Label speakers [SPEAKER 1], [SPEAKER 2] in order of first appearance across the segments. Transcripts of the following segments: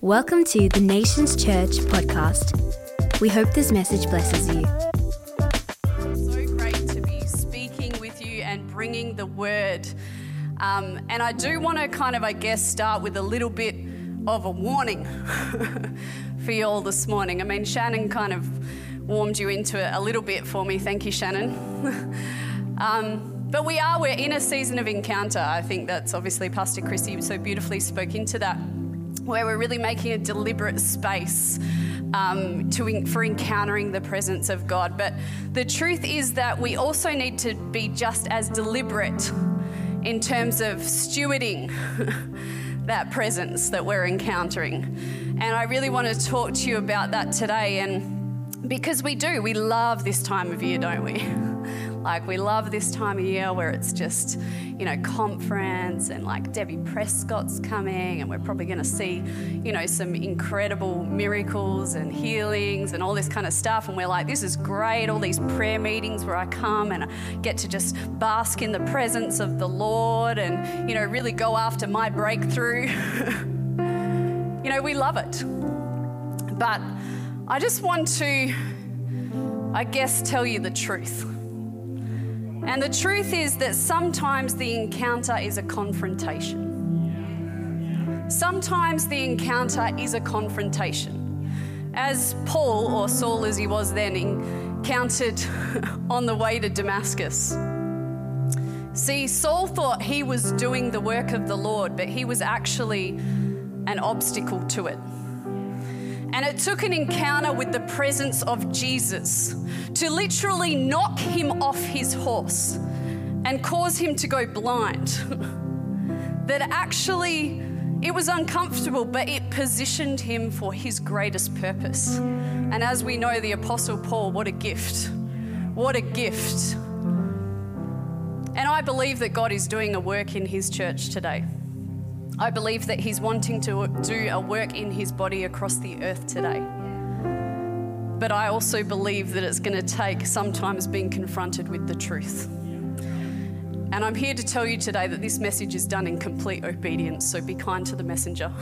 [SPEAKER 1] Welcome to the Nations Church podcast. We hope this message blesses you.
[SPEAKER 2] So great to be speaking with you and bringing the word. Um, and I do want to kind of, I guess, start with a little bit of a warning for you all this morning. I mean, Shannon kind of warmed you into it a little bit for me. Thank you, Shannon. um, but we are, we're in a season of encounter. I think that's obviously Pastor Chrissy so beautifully spoke into that where we're really making a deliberate space um, to, for encountering the presence of God. But the truth is that we also need to be just as deliberate in terms of stewarding that presence that we're encountering. And I really want to talk to you about that today. And because we do, we love this time of year, don't we? Like, we love this time of year where it's just, you know, conference and like Debbie Prescott's coming, and we're probably going to see, you know, some incredible miracles and healings and all this kind of stuff. And we're like, this is great. All these prayer meetings where I come and I get to just bask in the presence of the Lord and, you know, really go after my breakthrough. you know, we love it. But I just want to, I guess, tell you the truth. And the truth is that sometimes the encounter is a confrontation. Sometimes the encounter is a confrontation. As Paul, or Saul as he was then, encountered on the way to Damascus. See, Saul thought he was doing the work of the Lord, but he was actually an obstacle to it. And it took an encounter with the presence of Jesus to literally knock him off his horse and cause him to go blind. that actually it was uncomfortable, but it positioned him for his greatest purpose. And as we know, the Apostle Paul, what a gift! What a gift. And I believe that God is doing a work in his church today. I believe that He's wanting to do a work in His body across the earth today. But I also believe that it's going to take sometimes being confronted with the truth. And I'm here to tell you today that this message is done in complete obedience, so be kind to the messenger.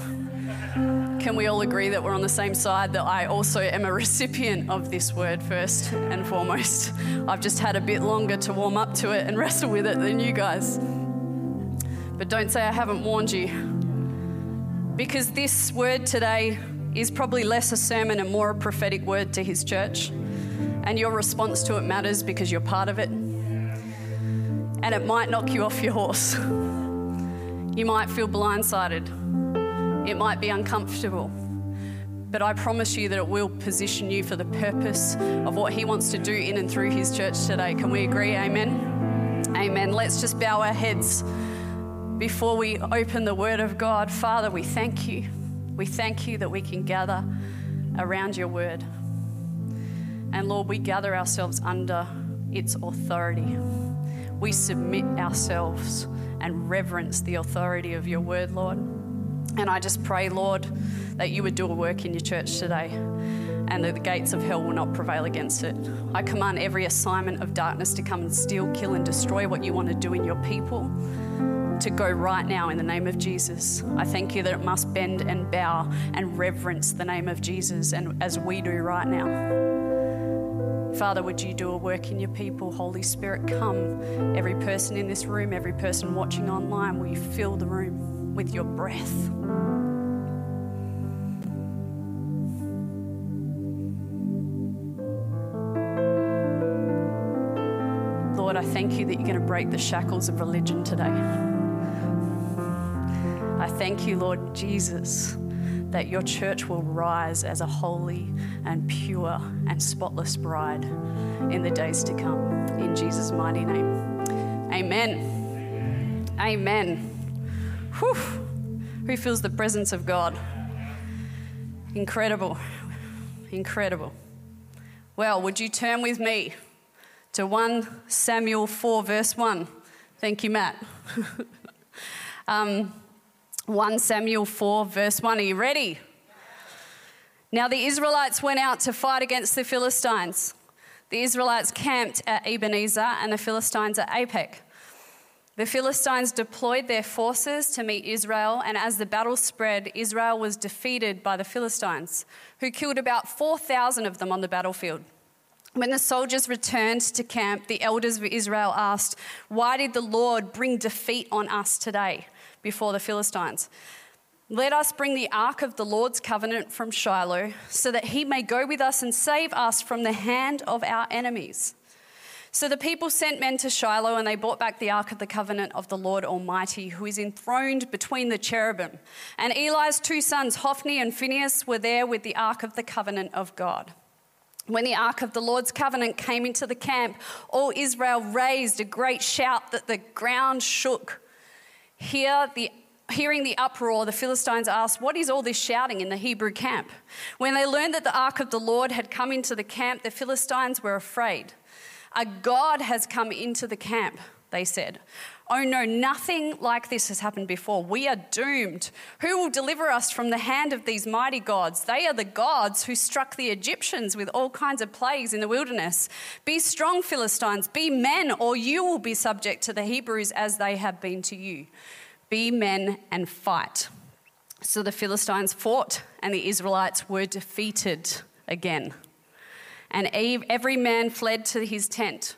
[SPEAKER 2] Can we all agree that we're on the same side? That I also am a recipient of this word first and foremost. I've just had a bit longer to warm up to it and wrestle with it than you guys. But don't say I haven't warned you. Because this word today is probably less a sermon and more a prophetic word to his church. And your response to it matters because you're part of it. And it might knock you off your horse. You might feel blindsided. It might be uncomfortable. But I promise you that it will position you for the purpose of what he wants to do in and through his church today. Can we agree? Amen. Amen. Let's just bow our heads before we open the Word of God, Father, we thank you. We thank you that we can gather around your Word. And Lord, we gather ourselves under its authority. We submit ourselves and reverence the authority of your Word, Lord. And I just pray, Lord, that you would do a work in your church today and that the gates of hell will not prevail against it. I command every assignment of darkness to come and steal, kill, and destroy what you want to do in your people to go right now in the name of Jesus. I thank you that it must bend and bow and reverence the name of Jesus, and as we do right now. Father, would you do a work in your people? Holy Spirit, come. Every person in this room, every person watching online, will you fill the room with your breath? Lord, I thank you that you're going to break the shackles of religion today. I thank you, Lord Jesus, that your church will rise as a holy and pure and spotless bride in the days to come. In Jesus' mighty name. Amen. Amen. Whew. Who feels the presence of God? Incredible. Incredible. Well, would you turn with me to 1 Samuel 4, verse 1? Thank you, Matt. um, 1 Samuel 4, verse 1. Are you ready? Now the Israelites went out to fight against the Philistines. The Israelites camped at Ebenezer and the Philistines at Aphek. The Philistines deployed their forces to meet Israel, and as the battle spread, Israel was defeated by the Philistines, who killed about 4,000 of them on the battlefield. When the soldiers returned to camp, the elders of Israel asked, Why did the Lord bring defeat on us today before the Philistines? Let us bring the ark of the Lord's covenant from Shiloh, so that he may go with us and save us from the hand of our enemies. So the people sent men to Shiloh, and they brought back the ark of the covenant of the Lord Almighty, who is enthroned between the cherubim. And Eli's two sons, Hophni and Phinehas, were there with the ark of the covenant of God. When the ark of the Lord's covenant came into the camp, all Israel raised a great shout that the ground shook. Hear the, hearing the uproar, the Philistines asked, What is all this shouting in the Hebrew camp? When they learned that the ark of the Lord had come into the camp, the Philistines were afraid. A God has come into the camp, they said. Oh no, nothing like this has happened before. We are doomed. Who will deliver us from the hand of these mighty gods? They are the gods who struck the Egyptians with all kinds of plagues in the wilderness. Be strong, Philistines, be men, or you will be subject to the Hebrews as they have been to you. Be men and fight. So the Philistines fought, and the Israelites were defeated again. And every man fled to his tent.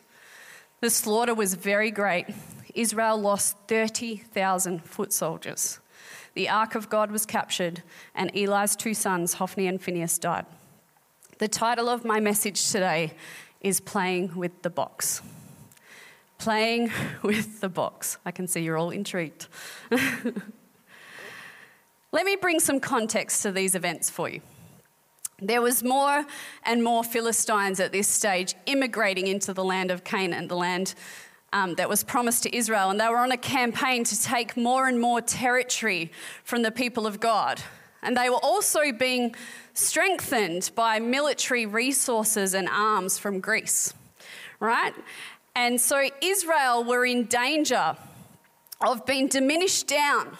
[SPEAKER 2] The slaughter was very great Israel lost 30,000 foot soldiers. The ark of God was captured, and Eli's two sons, Hophni and Phinehas, died. The title of my message today is Playing with the Box. Playing with the box. I can see you're all intrigued. Let me bring some context to these events for you. There was more and more Philistines at this stage immigrating into the land of Canaan, the land um, that was promised to Israel, and they were on a campaign to take more and more territory from the people of God. And they were also being strengthened by military resources and arms from Greece, right? And so Israel were in danger of being diminished down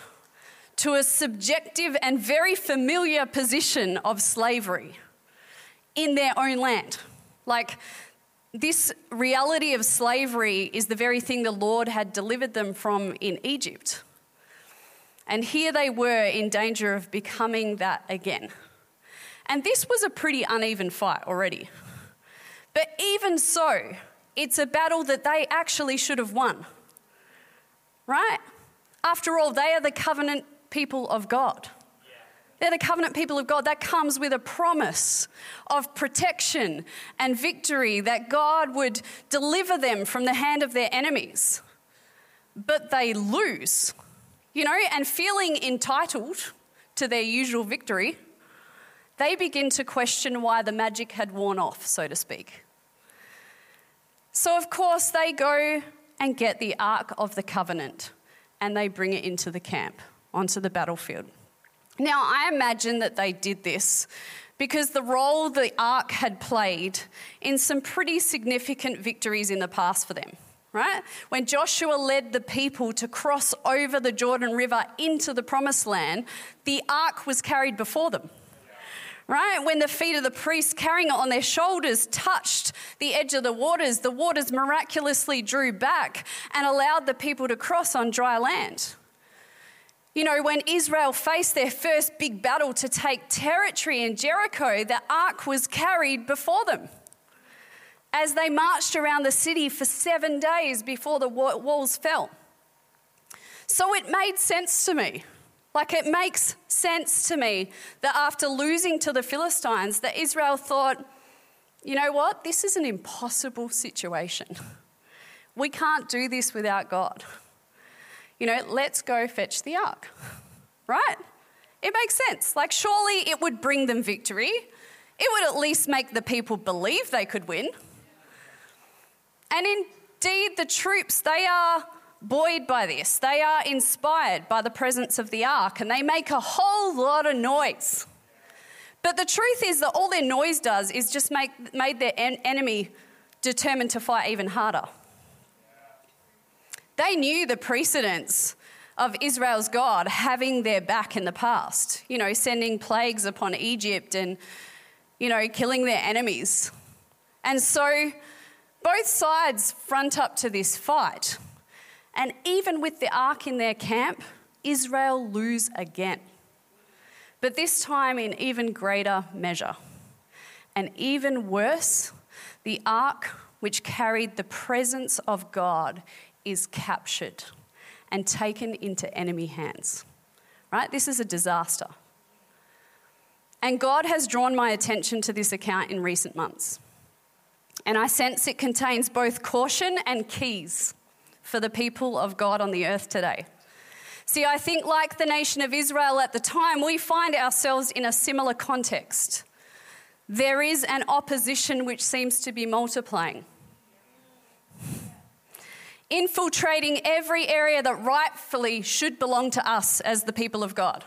[SPEAKER 2] to a subjective and very familiar position of slavery in their own land. Like this reality of slavery is the very thing the Lord had delivered them from in Egypt. And here they were in danger of becoming that again. And this was a pretty uneven fight already. But even so, it's a battle that they actually should have won. Right? After all, they are the covenant people of God. They're the covenant people of God. That comes with a promise of protection and victory that God would deliver them from the hand of their enemies. But they lose, you know, and feeling entitled to their usual victory, they begin to question why the magic had worn off, so to speak. So, of course, they go and get the Ark of the Covenant and they bring it into the camp, onto the battlefield. Now, I imagine that they did this because the role the ark had played in some pretty significant victories in the past for them, right? When Joshua led the people to cross over the Jordan River into the promised land, the ark was carried before them. Right? When the feet of the priests carrying it on their shoulders touched the edge of the waters, the waters miraculously drew back and allowed the people to cross on dry land. You know, when Israel faced their first big battle to take territory in Jericho, the ark was carried before them as they marched around the city for seven days before the walls fell. So it made sense to me. Like it makes sense to me that after losing to the Philistines, that Israel thought, you know what? This is an impossible situation. We can't do this without God you know, let's go fetch the ark, right? It makes sense. Like, surely it would bring them victory. It would at least make the people believe they could win. And indeed, the troops, they are buoyed by this. They are inspired by the presence of the ark and they make a whole lot of noise. But the truth is that all their noise does is just make made their en- enemy determined to fight even harder. They knew the precedents of Israel's God having their back in the past, you know, sending plagues upon Egypt and, you know, killing their enemies. And so both sides front up to this fight. And even with the ark in their camp, Israel lose again. But this time in even greater measure. And even worse, the ark which carried the presence of God is captured and taken into enemy hands. Right? This is a disaster. And God has drawn my attention to this account in recent months. And I sense it contains both caution and keys for the people of God on the earth today. See, I think, like the nation of Israel at the time, we find ourselves in a similar context. There is an opposition which seems to be multiplying, infiltrating every area that rightfully should belong to us as the people of God.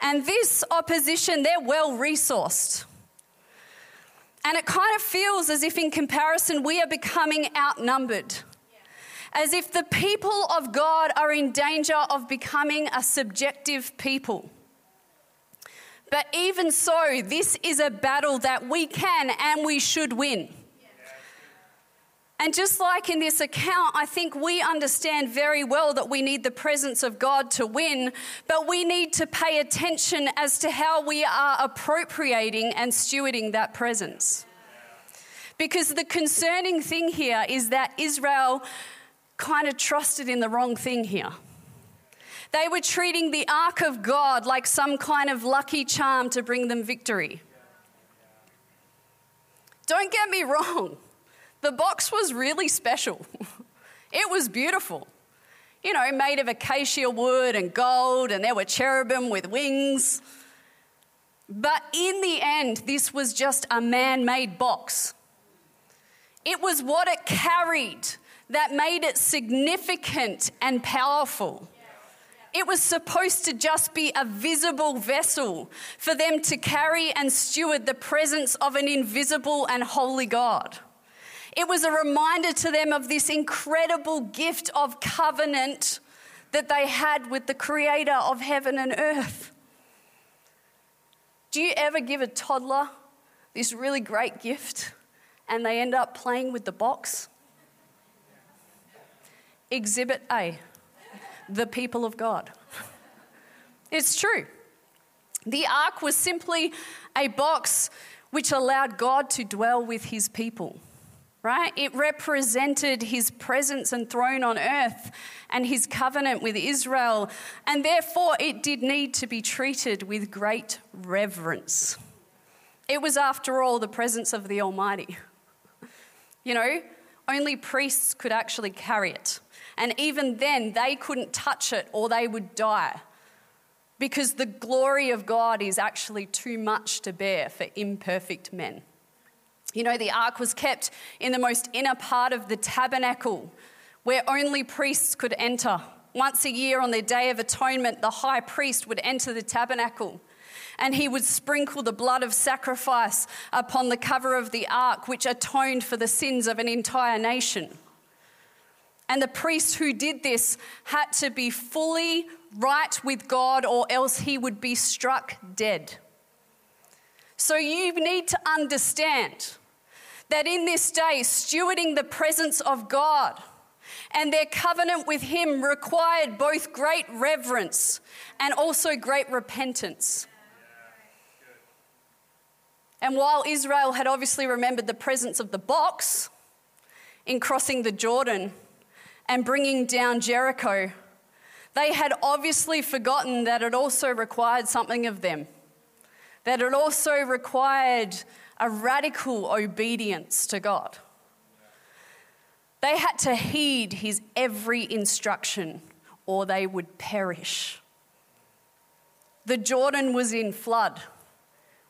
[SPEAKER 2] And this opposition, they're well resourced. And it kind of feels as if, in comparison, we are becoming outnumbered. As if the people of God are in danger of becoming a subjective people. But even so, this is a battle that we can and we should win. And just like in this account, I think we understand very well that we need the presence of God to win, but we need to pay attention as to how we are appropriating and stewarding that presence. Because the concerning thing here is that Israel kind of trusted in the wrong thing here. They were treating the ark of God like some kind of lucky charm to bring them victory. Don't get me wrong. The box was really special. it was beautiful. You know, made of acacia wood and gold, and there were cherubim with wings. But in the end, this was just a man made box. It was what it carried that made it significant and powerful. It was supposed to just be a visible vessel for them to carry and steward the presence of an invisible and holy God. It was a reminder to them of this incredible gift of covenant that they had with the creator of heaven and earth. Do you ever give a toddler this really great gift and they end up playing with the box? Exhibit A the people of God. It's true. The ark was simply a box which allowed God to dwell with his people right? It represented his presence and throne on earth and his covenant with Israel, and therefore it did need to be treated with great reverence. It was, after all, the presence of the Almighty. You know, only priests could actually carry it. And even then, they couldn't touch it or they would die because the glory of God is actually too much to bear for imperfect men. You know, the ark was kept in the most inner part of the tabernacle where only priests could enter. Once a year on their day of atonement, the high priest would enter the tabernacle and he would sprinkle the blood of sacrifice upon the cover of the ark, which atoned for the sins of an entire nation. And the priest who did this had to be fully right with God, or else he would be struck dead. So you need to understand that in this day, stewarding the presence of God and their covenant with Him required both great reverence and also great repentance. And while Israel had obviously remembered the presence of the box in crossing the Jordan and bringing down Jericho, they had obviously forgotten that it also required something of them that it also required a radical obedience to God. They had to heed his every instruction or they would perish. The Jordan was in flood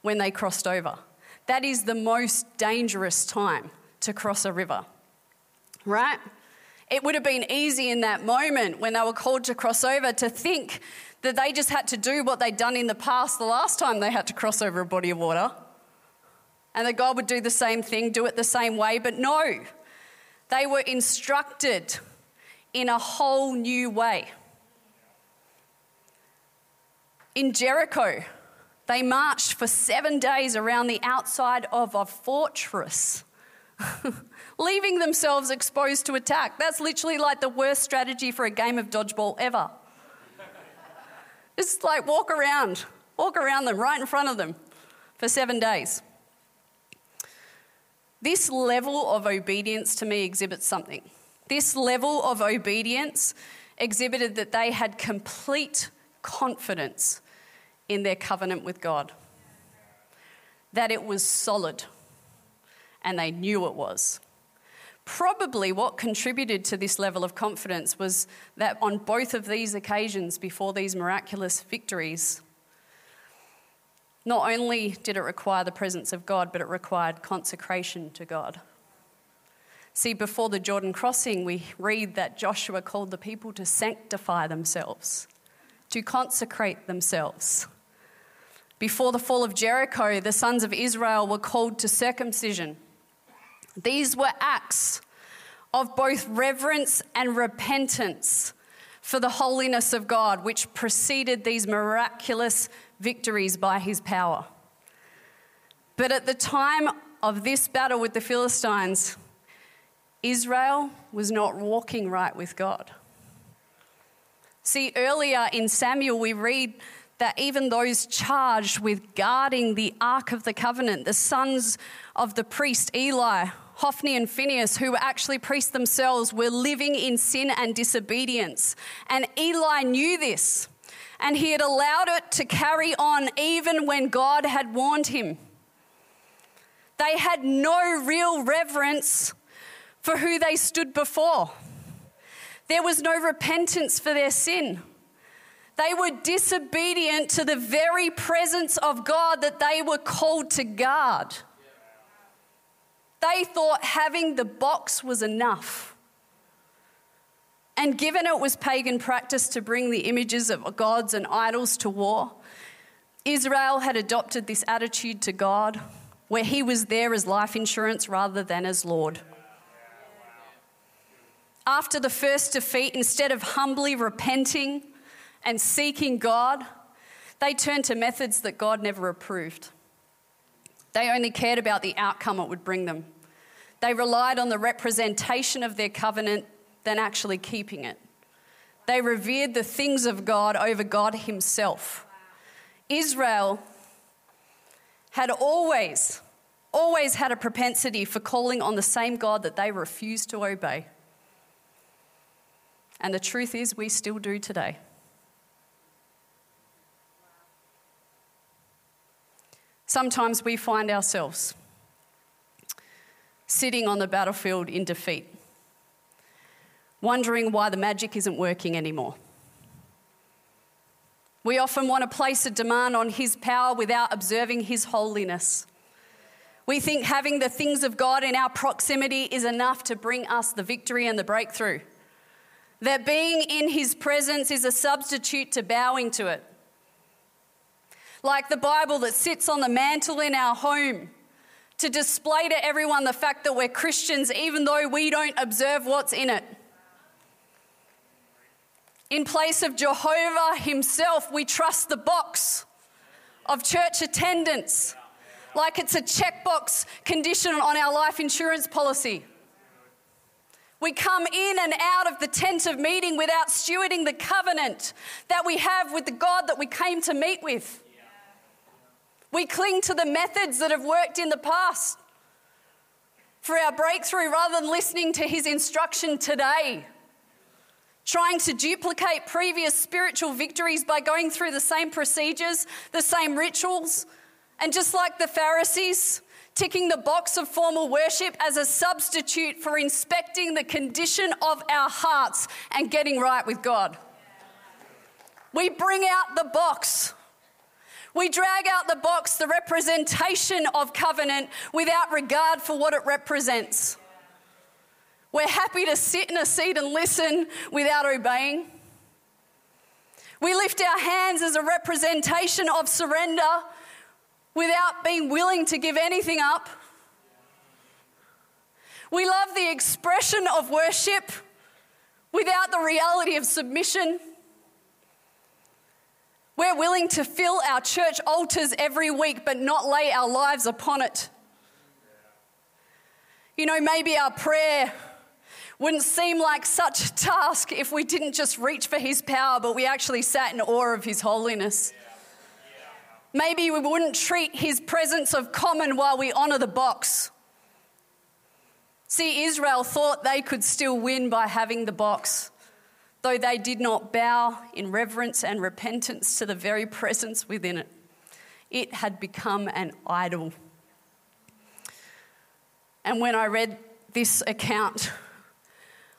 [SPEAKER 2] when they crossed over. That is the most dangerous time to cross a river, right? It would have been easy in that moment when they were called to cross over to think that they just had to do what they'd done in the past the last time they had to cross over a body of water. And that God would do the same thing, do it the same way. But no, they were instructed in a whole new way. In Jericho, they marched for seven days around the outside of a fortress leaving themselves exposed to attack. That's literally like the worst strategy for a game of dodgeball ever. Just like walk around, walk around them right in front of them for seven days. This level of obedience to me exhibits something. This level of obedience exhibited that they had complete confidence in their covenant with God, that it was solid, and they knew it was. Probably what contributed to this level of confidence was that on both of these occasions, before these miraculous victories, not only did it require the presence of God, but it required consecration to God. See, before the Jordan crossing, we read that Joshua called the people to sanctify themselves, to consecrate themselves. Before the fall of Jericho, the sons of Israel were called to circumcision. These were acts of both reverence and repentance for the holiness of God, which preceded these miraculous victories by his power. But at the time of this battle with the Philistines, Israel was not walking right with God. See, earlier in Samuel, we read that even those charged with guarding the Ark of the Covenant, the sons of the priest Eli, Hophni and Phinehas, who were actually priests themselves, were living in sin and disobedience. And Eli knew this, and he had allowed it to carry on even when God had warned him. They had no real reverence for who they stood before. There was no repentance for their sin. They were disobedient to the very presence of God that they were called to guard. They thought having the box was enough. And given it was pagan practice to bring the images of gods and idols to war, Israel had adopted this attitude to God where he was there as life insurance rather than as Lord. After the first defeat, instead of humbly repenting and seeking God, they turned to methods that God never approved. They only cared about the outcome it would bring them. They relied on the representation of their covenant than actually keeping it. They revered the things of God over God Himself. Israel had always, always had a propensity for calling on the same God that they refused to obey. And the truth is, we still do today. Sometimes we find ourselves sitting on the battlefield in defeat, wondering why the magic isn't working anymore. We often want to place a demand on His power without observing His holiness. We think having the things of God in our proximity is enough to bring us the victory and the breakthrough. That being in His presence is a substitute to bowing to it like the Bible that sits on the mantle in our home to display to everyone the fact that we're Christians, even though we don't observe what's in it. In place of Jehovah Himself, we trust the box of church attendance, like it's a checkbox condition on our life insurance policy. We come in and out of the tent of meeting without stewarding the covenant that we have with the God that we came to meet with. We cling to the methods that have worked in the past for our breakthrough rather than listening to his instruction today. Trying to duplicate previous spiritual victories by going through the same procedures, the same rituals, and just like the Pharisees, ticking the box of formal worship as a substitute for inspecting the condition of our hearts and getting right with God. We bring out the box we drag out the box, the representation of covenant, without regard for what it represents. We're happy to sit in a seat and listen without obeying. We lift our hands as a representation of surrender without being willing to give anything up. We love the expression of worship without the reality of submission. We're willing to fill our church altars every week, but not lay our lives upon it. You know, maybe our prayer wouldn't seem like such a task if we didn't just reach for His power, but we actually sat in awe of His holiness. Maybe we wouldn't treat His presence of common while we honour the box. See, Israel thought they could still win by having the box, though they did not bow in reverence and repentance to the very presence within it. It had become an idol. And when I read this account,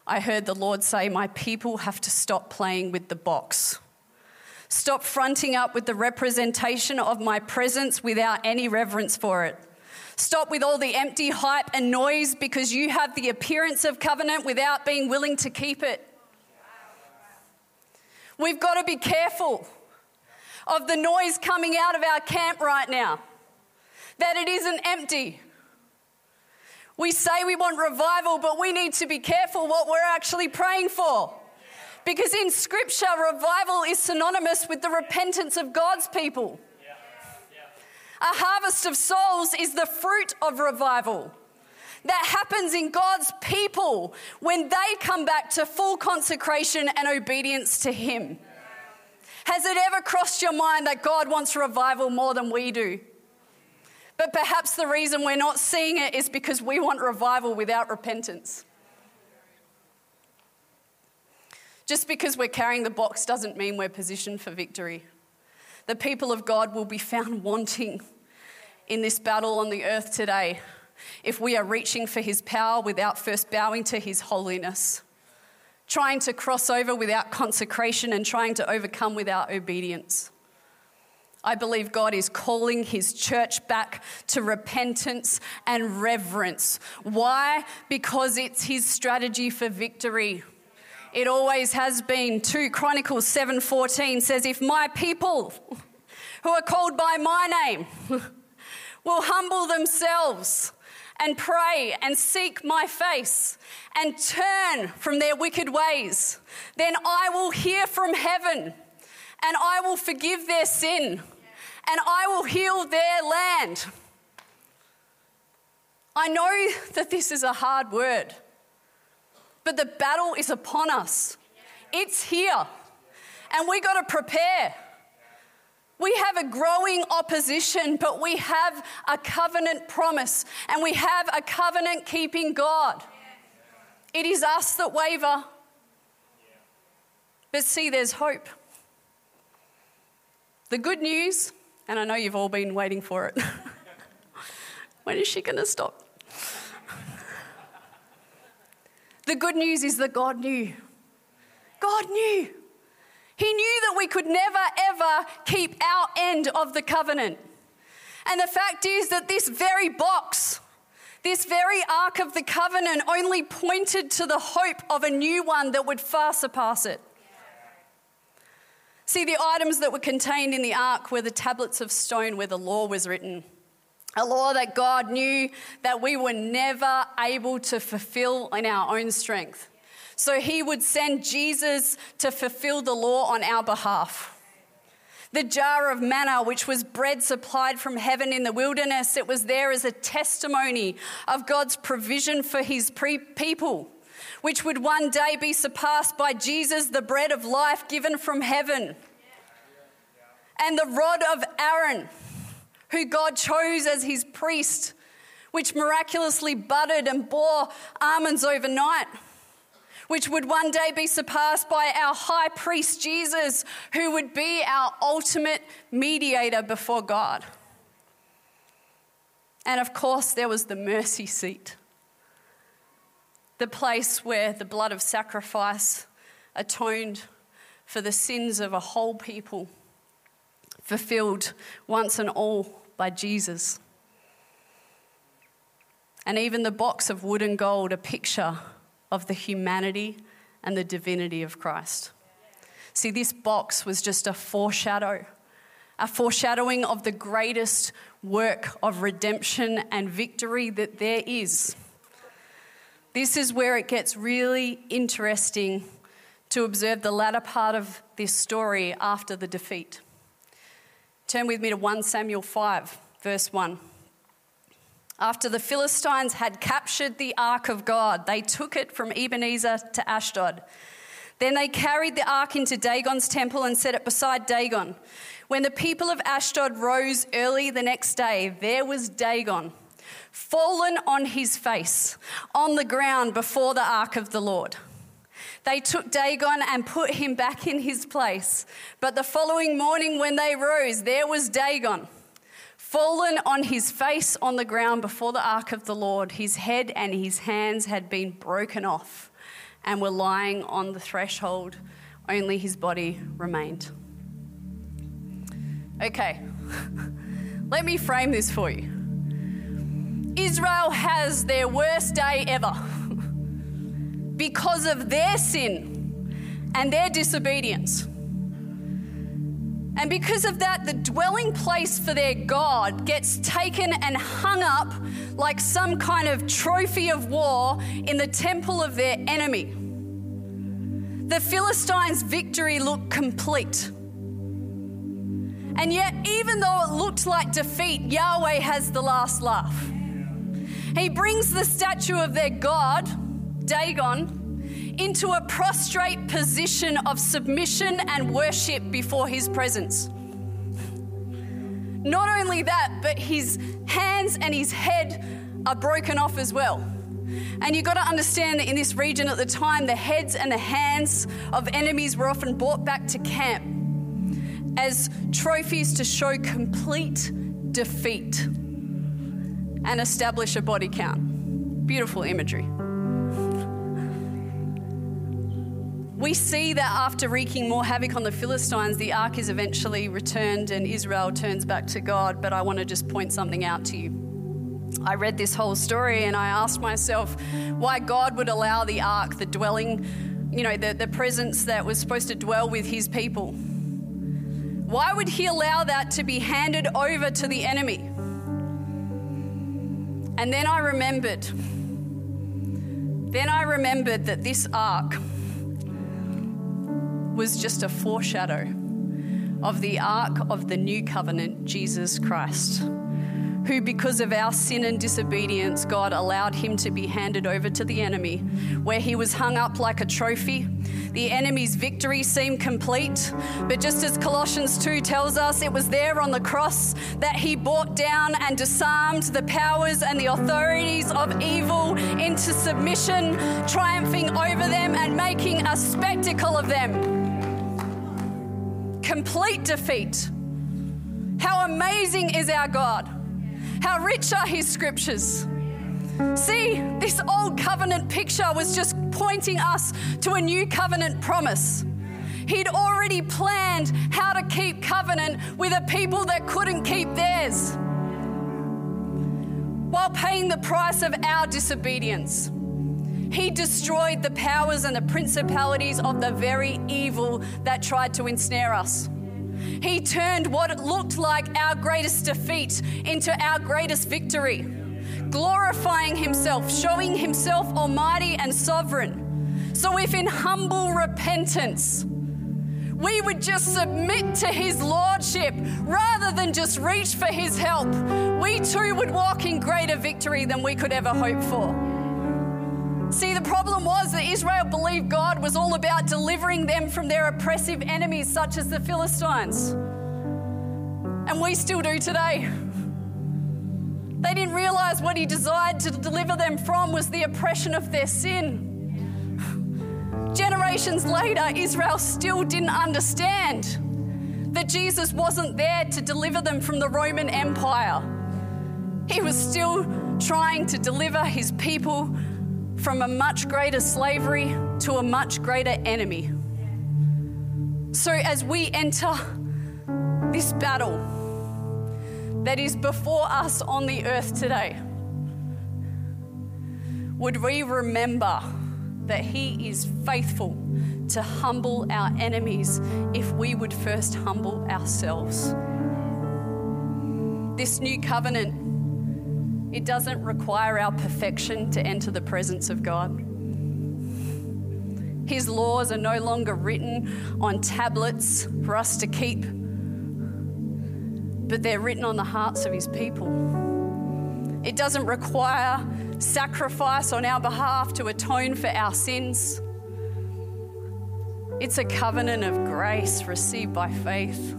[SPEAKER 2] I heard the Lord say, My people have to stop playing with the box. Stop fronting up with the representation of my presence without any reverence for it. Stop with all the empty hype and noise because you have the appearance of covenant without being willing to keep it. We've got to be careful of the noise coming out of our camp right now, that it isn't empty. We say we want revival, but we need to be careful what we're actually praying for. Because in Scripture, revival is synonymous with the repentance of God's people. A harvest of souls is the fruit of revival that happens in God's people when they come back to full consecration and obedience to Him. Has it ever crossed your mind that God wants revival more than we do? But perhaps the reason we're not seeing it is because we want revival without repentance. Just because we're carrying the box doesn't mean we're positioned for victory the people of God will be found wanting in this battle on the earth today if we are reaching for his power without first bowing to his holiness, trying to cross over without consecration, and trying to overcome without obedience. I believe God is calling his church back to repentance and reverence. Why? Because it's his strategy for victory. It always has been. 2 Chronicles 7:14 says if my people who are called by my name will humble themselves and pray and seek my face and turn from their wicked ways, then I will hear from heaven and I will forgive their sin and I will heal their land. I know that this is a hard word. But the battle is upon us, it's here. And we got to prepare. We have a growing opposition, but we have a covenant promise and we have a covenant keeping God. It is us that waver. But see, there's hope. The good news, and I know you've all been waiting for it. when is she going to stop? The good news is that God knew. God knew. He knew that we could never, ever keep our end of the covenant. And the fact is that this very box, this very ark of the covenant, only pointed to the hope of a new one that would far surpass it. See, the items that were contained in the ark were the tablets of stone where the law was written. A law that God knew that we were never able to fulfill in our own strength. So he would send Jesus to fulfill the law on our behalf. The jar of manna, which was bread supplied from heaven in the wilderness, it was there as a testimony of God's provision for his people, which would one day be surpassed by Jesus, the bread of life given from heaven. And the rod of Aaron, who God chose as his priest, which miraculously budded and bore almonds overnight, which would one day be surpassed by our high priest Jesus, who would be our ultimate mediator before God. And of course, there was the mercy seat, the place where the blood of sacrifice atoned for the sins of a whole people, fulfilled once and all by Jesus. And even the box of wood and gold, a picture of the humanity and the divinity of Christ. See, this box was just a foreshadow, a foreshadowing of the greatest work of redemption and victory that there is. This is where it gets really interesting to observe the latter part of this story after the defeat. Turn with me to 1 Samuel 5, verse 1. After the Philistines had captured the ark of God, they took it from Ebenezer to Ashdod. Then they carried the ark into Dagon's temple and set it beside Dagon. When the people of Ashdod rose early the next day, there was Dagon, fallen on his face on the ground before the ark of the Lord. They took Dagon and put him back in his place. But the following morning, when they rose, there was Dagon fallen on his face on the ground before the ark of the Lord. His head and his hands had been broken off and were lying on the threshold. Only his body remained. Okay, let me frame this for you. Israel has their worst day ever because of their sin and their disobedience. And because of that, the dwelling place for their God gets taken and hung up like some kind of trophy of war in the temple of their enemy. The Philistines' victory looked complete. And yet, even though it looked like defeat, Yahweh has the last laugh. He brings the statue of their God, Dagon, into a prostrate position of submission and worship before his presence. Not only that, but his hands and his head are broken off as well. And you've got to understand that in this region at the time, the heads and the hands of enemies were often brought back to camp as trophies to show complete defeat and establish a body count. Beautiful imagery. We see that after wreaking more havoc on the Philistines, the ark is eventually returned and Israel turns back to God. But I want to just point something out to you. I read this whole story and I asked myself why God would allow the ark, the dwelling, you know, the, the presence that was supposed to dwell with his people. Why would he allow that to be handed over to the enemy? And then I remembered. Then I remembered that this ark was just a foreshadow of the ark of the new covenant, Jesus Christ, who, because of our sin and disobedience, God allowed him to be handed over to the enemy, where he was hung up like a trophy. The enemy's victory seemed complete, but just as Colossians 2 tells us, it was there on the cross that he brought down and disarmed the powers and the authorities of evil into submission, triumphing over them and making a spectacle of them complete defeat. How amazing is our God! How rich are His scriptures! See, this old covenant picture was just pointing us to a new covenant promise. He'd already planned how to keep covenant with a people that couldn't keep theirs while paying the price of our disobedience. He destroyed the powers and the principalities of the very evil that tried to ensnare us. He turned what looked like our greatest defeat into our greatest victory, glorifying Himself, showing Himself almighty and sovereign. So, if in humble repentance, we would just submit to His Lordship rather than just reach for His help, we too would walk in greater victory than we could ever hope for. See, the problem was that Israel believed God was all about delivering them from their oppressive enemies, such as the Philistines. And we still do today. They didn't realize what He desired to deliver them from was the oppression of their sin. Generations later, Israel still didn't understand that Jesus wasn't there to deliver them from the Roman Empire. He was still trying to deliver his people from a much greater slavery to a much greater enemy. So, as we enter this battle that is before us on the earth today, would we remember that He is faithful to humble our enemies if we would first humble ourselves? This new covenant it doesn't require our perfection to enter the presence of God. His laws are no longer written on tablets for us to keep, but they're written on the hearts of His people. It doesn't require sacrifice on our behalf to atone for our sins. It's a covenant of grace received by faith.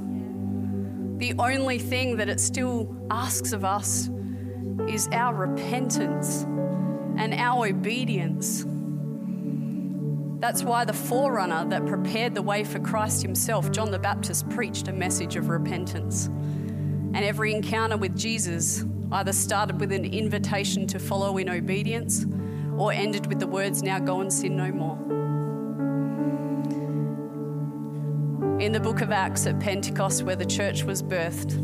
[SPEAKER 2] The only thing that it still asks of us is our repentance and our obedience. That's why the forerunner that prepared the way for Christ himself, John the Baptist, preached a message of repentance. And every encounter with Jesus either started with an invitation to follow in obedience or ended with the words, Now go and sin no more. In the book of Acts at Pentecost, where the church was birthed,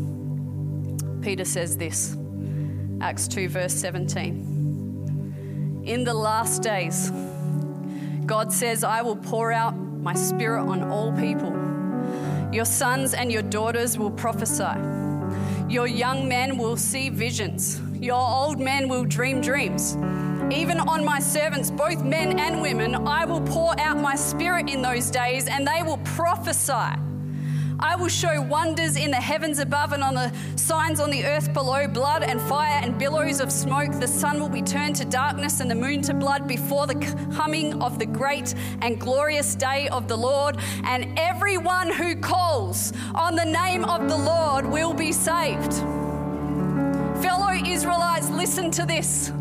[SPEAKER 2] Peter says this Acts 2, verse 17. In the last days, God says, I will pour out my spirit on all people. Your sons and your daughters will prophesy. Your young men will see visions. Your old men will dream dreams. Even on my servants, both men and women, I will pour out my spirit in those days, and they will prophesy. I will show wonders in the heavens above and on the signs on the earth below blood and fire and billows of smoke. The sun will be turned to darkness and the moon to blood before the coming of the great and glorious day of the Lord. And everyone who calls on the name of the Lord will be saved. Fellow Israelites, listen to this.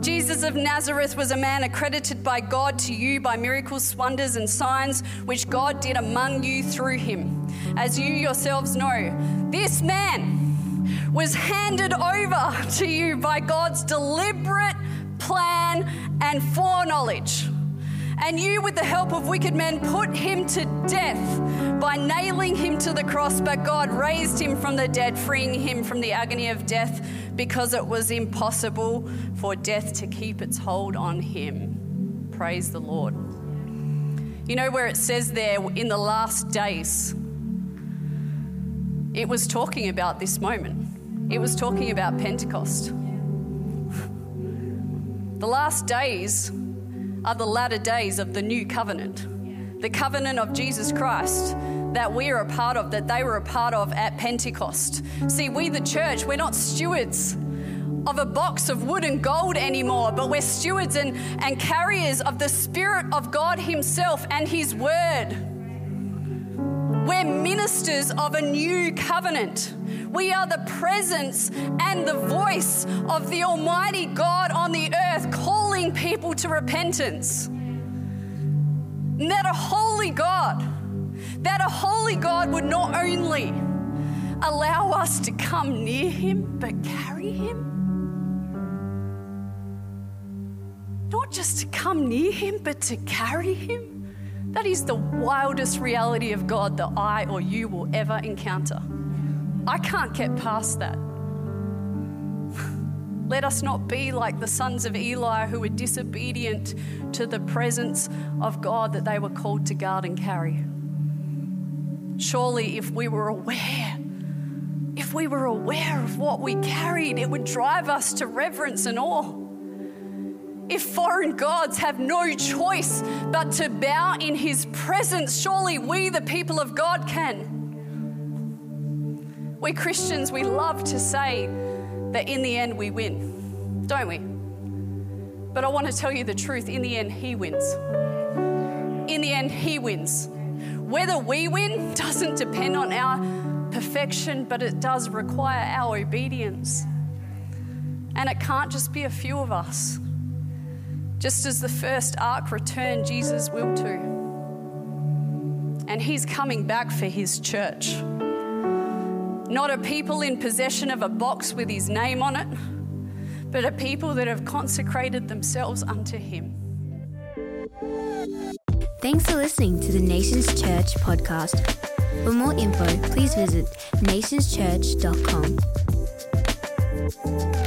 [SPEAKER 2] Jesus of Nazareth was a man accredited by God to you by miracles, wonders, and signs which God did among you through him. As you yourselves know, this man was handed over to you by God's deliberate plan and foreknowledge. And you, with the help of wicked men, put him to death by nailing him to the cross. But God raised him from the dead, freeing him from the agony of death because it was impossible for death to keep its hold on him. Praise the Lord. You know where it says there in the last days, it was talking about this moment. It was talking about Pentecost. The last days are the latter days of the new covenant, the covenant of Jesus Christ that we are a part of, that they were a part of at Pentecost. See, we, the church, we're not stewards of a box of wood and gold anymore, but we're stewards and, and carriers of the Spirit of God Himself and His Word. We're ministers of a new covenant. We are the presence and the voice of the Almighty God on the earth, calling people to repentance. And that a holy God, that a holy God would not only allow us to come near Him, but carry Him. Not just to come near Him, but to carry Him. That is the wildest reality of God that I or you will ever encounter. I can't get past that. Let us not be like the sons of Eli who were disobedient to the presence of God that they were called to guard and carry. Surely, if we were aware, if we were aware of what we carried, it would drive us to reverence and awe. If foreign gods have no choice but to bow in his presence, surely we, the people of God, can. We Christians, we love to say that in the end we win, don't we? But I want to tell you the truth in the end, He wins. In the end, He wins. Whether we win doesn't depend on our perfection, but it does require our obedience. And it can't just be a few of us. Just as the first ark returned, Jesus will too. And He's coming back for His church not a people in possession of a box with his name on it, but a people that have consecrated themselves unto him.
[SPEAKER 1] Thanks for listening to the Nations Church podcast. For more info, please visit nationschurch.com.